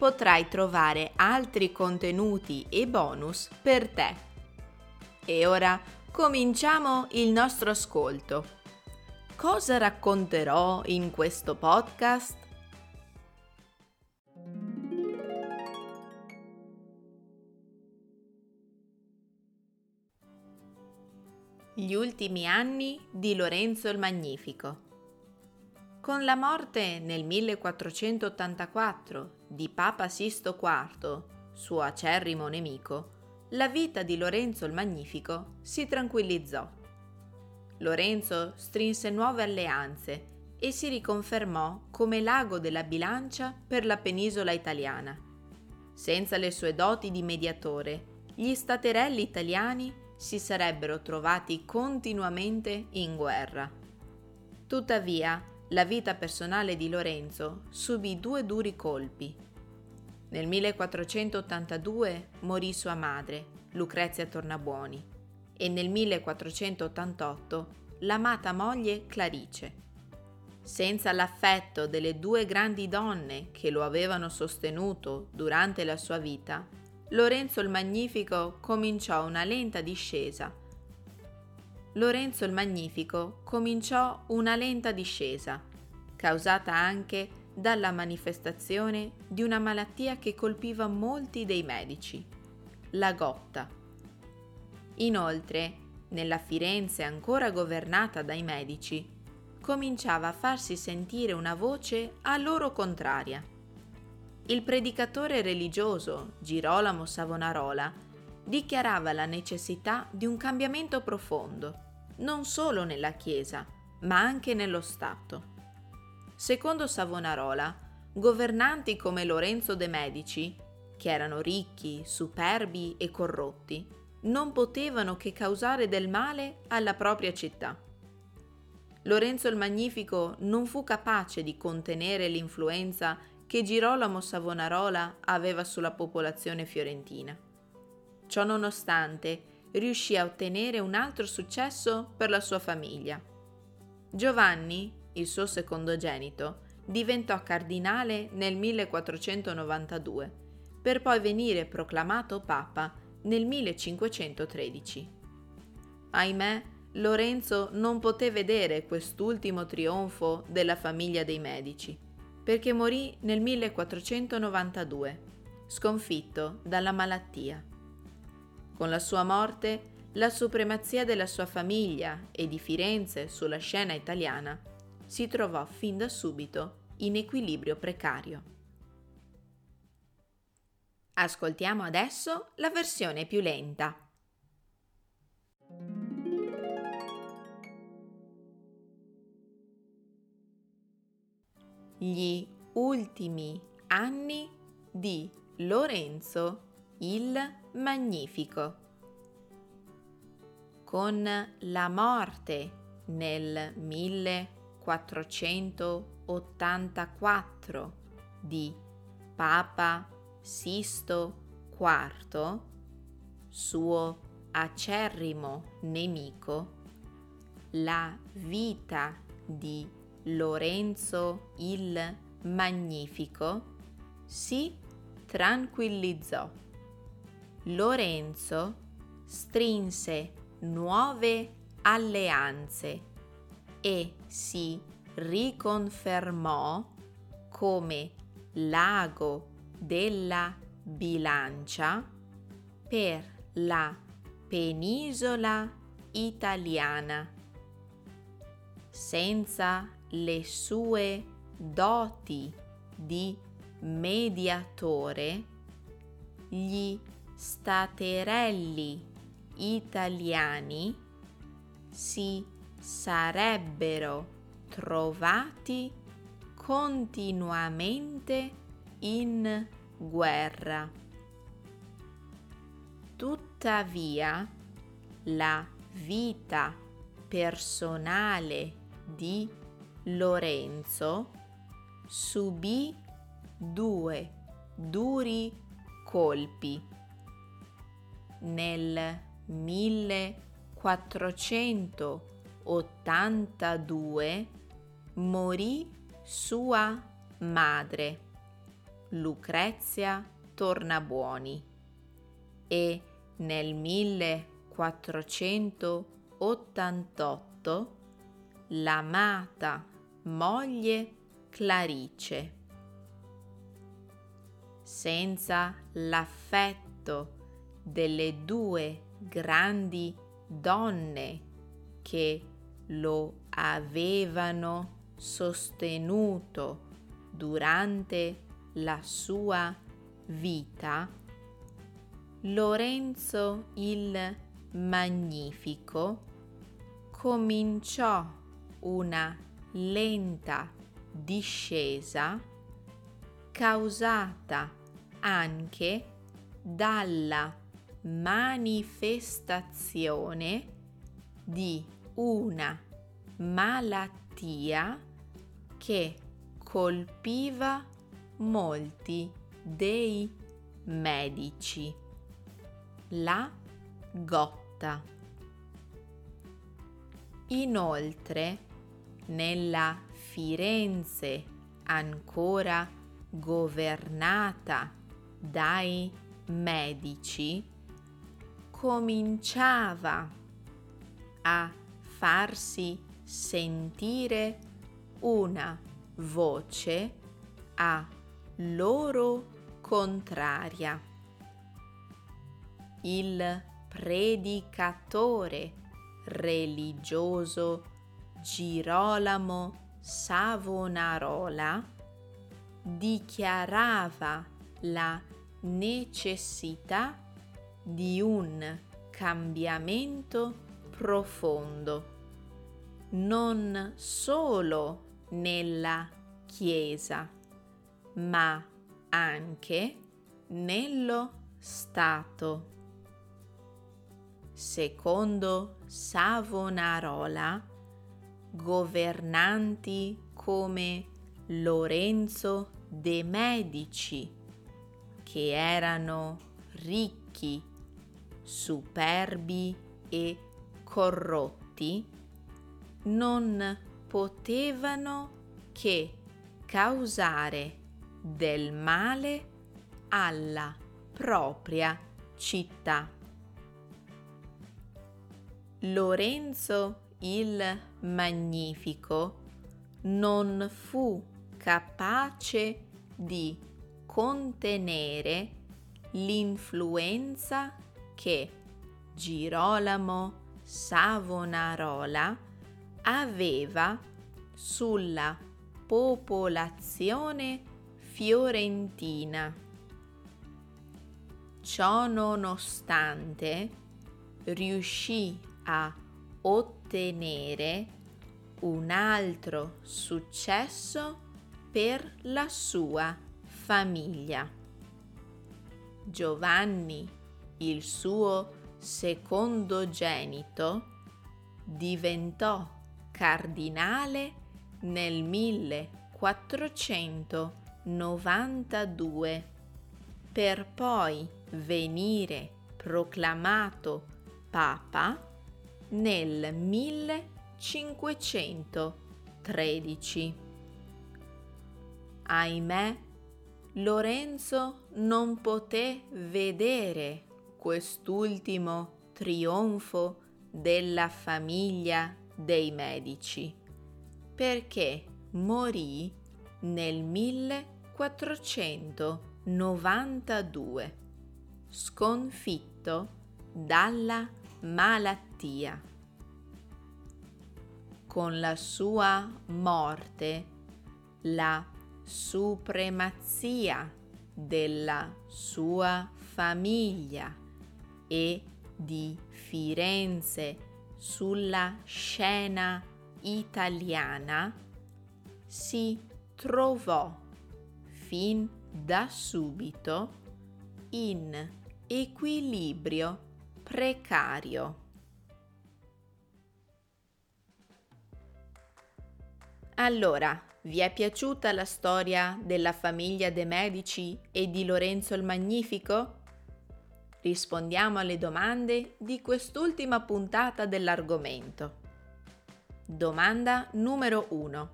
potrai trovare altri contenuti e bonus per te. E ora cominciamo il nostro ascolto. Cosa racconterò in questo podcast? Gli ultimi anni di Lorenzo il Magnifico. Con la morte nel 1484 di Papa Sisto IV, suo acerrimo nemico, la vita di Lorenzo il Magnifico si tranquillizzò. Lorenzo strinse nuove alleanze e si riconfermò come l'ago della bilancia per la penisola italiana. Senza le sue doti di mediatore, gli staterelli italiani si sarebbero trovati continuamente in guerra. Tuttavia, la vita personale di Lorenzo subì due duri colpi. Nel 1482 morì sua madre, Lucrezia Tornabuoni, e nel 1488 l'amata moglie Clarice. Senza l'affetto delle due grandi donne che lo avevano sostenuto durante la sua vita, Lorenzo il Magnifico cominciò una lenta discesa. Lorenzo il Magnifico cominciò una lenta discesa, causata anche dalla manifestazione di una malattia che colpiva molti dei medici, la gotta. Inoltre, nella Firenze ancora governata dai medici, cominciava a farsi sentire una voce a loro contraria il predicatore religioso Girolamo Savonarola dichiarava la necessità di un cambiamento profondo, non solo nella Chiesa, ma anche nello Stato. Secondo Savonarola, governanti come Lorenzo de' Medici, che erano ricchi, superbi e corrotti, non potevano che causare del male alla propria città. Lorenzo il Magnifico non fu capace di contenere l'influenza che Girolamo Savonarola aveva sulla popolazione fiorentina. Ciò nonostante, riuscì a ottenere un altro successo per la sua famiglia. Giovanni, il suo secondogenito, diventò cardinale nel 1492, per poi venire proclamato papa nel 1513. Ahimè, Lorenzo non poté vedere quest'ultimo trionfo della famiglia dei Medici perché morì nel 1492, sconfitto dalla malattia. Con la sua morte, la supremazia della sua famiglia e di Firenze sulla scena italiana si trovò fin da subito in equilibrio precario. Ascoltiamo adesso la versione più lenta. gli ultimi anni di Lorenzo il Magnifico. Con la morte nel 1484 di Papa Sisto IV, suo acerrimo nemico, la vita di Lorenzo il Magnifico si tranquillizzò. Lorenzo strinse nuove alleanze e si riconfermò come l'ago della bilancia per la penisola italiana. Senza le sue doti di mediatore, gli staterelli italiani si sarebbero trovati continuamente in guerra. Tuttavia, la vita personale di Lorenzo subì due duri colpi. Nel 1482 morì sua madre, Lucrezia Tornabuoni, e nel 1488 l'amata moglie Clarice. Senza l'affetto delle due grandi donne che lo avevano sostenuto durante la sua vita, Lorenzo il Magnifico cominciò una lenta discesa causata anche dalla manifestazione di una malattia che colpiva molti dei medici la gotta. Inoltre, nella Firenze ancora governata dai medici, cominciava a farsi sentire una voce a loro contraria. Il predicatore religioso Girolamo Savonarola dichiarava la necessità di un cambiamento profondo, non solo nella Chiesa, ma anche nello Stato. Secondo Savonarola, governanti come Lorenzo de Medici, che erano ricchi, superbi e corrotti, non potevano che causare del male alla propria città. Lorenzo il Magnifico non fu capace di contenere l'influenza che Girolamo Savonarola aveva sulla popolazione fiorentina. Ciò nonostante riuscì a ottenere un altro successo per la sua famiglia. Giovanni, il suo secondogenito, diventò cardinale nel 1492 per poi venire proclamato papa nel 1513. Ahimè, Lorenzo non poté vedere quest'ultimo trionfo della famiglia dei Medici, perché morì nel 1492, sconfitto dalla malattia. Con la sua morte, la supremazia della sua famiglia e di Firenze sulla scena italiana si trovò fin da subito in equilibrio precario. Allora, vi è piaciuta la storia della famiglia De Medici e di Lorenzo il Magnifico? Rispondiamo alle domande di quest'ultima puntata dell'argomento. Domanda numero 1.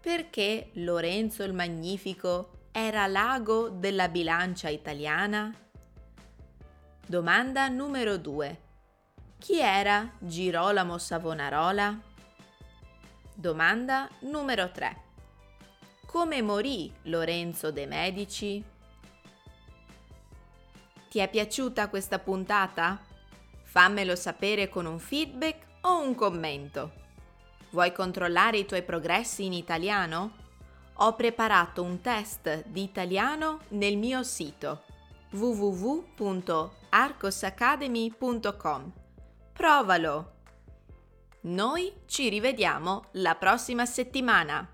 Perché Lorenzo il Magnifico era l'ago della bilancia italiana? Domanda numero 2. Chi era Girolamo Savonarola? Domanda numero 3. Come morì Lorenzo de' Medici? Ti è piaciuta questa puntata? Fammelo sapere con un feedback o un commento. Vuoi controllare i tuoi progressi in italiano? Ho preparato un test di italiano nel mio sito www.arcosacademy.com. Provalo! Noi ci rivediamo la prossima settimana.